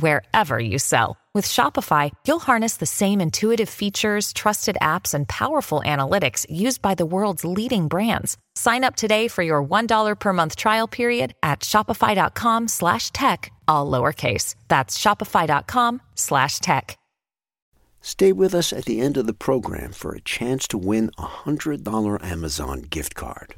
wherever you sell. With Shopify, you'll harness the same intuitive features, trusted apps, and powerful analytics used by the world's leading brands. Sign up today for your $1 per month trial period at shopify.com slash tech, all lowercase. That's shopify.com slash tech. Stay with us at the end of the program for a chance to win a $100 Amazon gift card.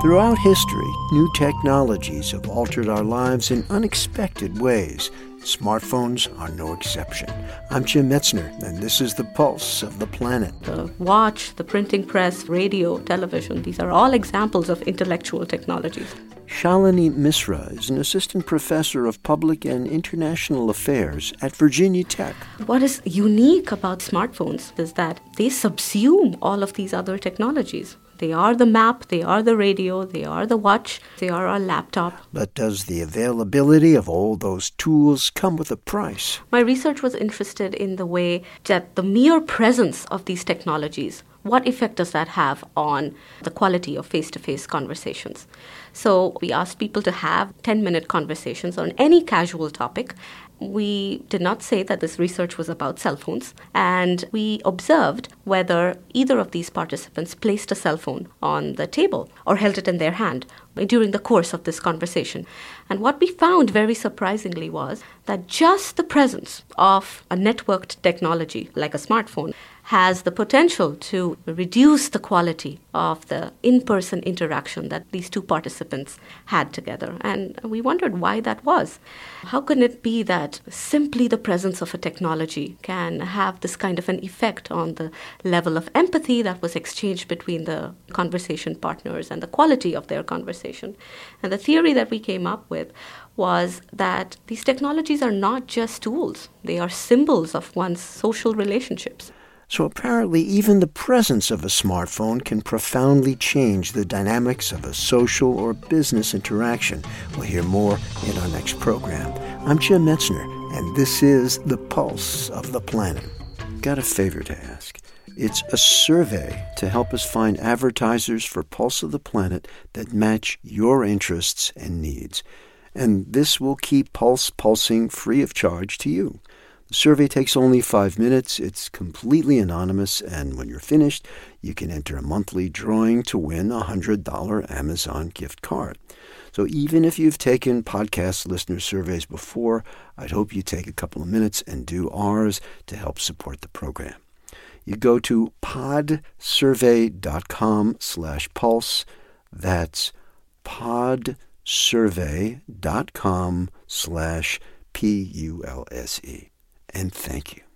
Throughout history, new technologies have altered our lives in unexpected ways. Smartphones are no exception. I'm Jim Metzner, and this is the pulse of the planet. The watch, the printing press, radio, television, these are all examples of intellectual technologies. Shalini Misra is an assistant professor of public and international affairs at Virginia Tech. What is unique about smartphones is that they subsume all of these other technologies. They are the map, they are the radio, they are the watch, they are our laptop. But does the availability of all those tools come with a price? My research was interested in the way that the mere presence of these technologies what effect does that have on the quality of face to face conversations? So, we asked people to have 10 minute conversations on any casual topic we did not say that this research was about cell phones, and we observed whether either of these participants placed a cell phone on the table or held it in their hand during the course of this conversation. And what we found very surprisingly was that just the presence of a networked technology like a smartphone has the potential to reduce the quality of the in person interaction that these two participants had together. And we wondered why that was. How can it be that simply the presence of a technology can have this kind of an effect on the level of empathy that was exchanged between the conversation partners and the quality of their conversation? And the theory that we came up with was that these technologies are not just tools, they are symbols of one's social relationships. So apparently, even the presence of a smartphone can profoundly change the dynamics of a social or business interaction. We'll hear more in our next program. I'm Jim Metzner, and this is The Pulse of the Planet. Got a favor to ask. It's a survey to help us find advertisers for Pulse of the Planet that match your interests and needs. And this will keep Pulse pulsing free of charge to you. The survey takes only five minutes, it's completely anonymous, and when you're finished, you can enter a monthly drawing to win a $100 Amazon gift card. So even if you've taken podcast listener surveys before, I'd hope you take a couple of minutes and do ours to help support the program. You go to podsurvey.com slash pulse. That's podsurvey.com slash P-U-L-S-E and thank you.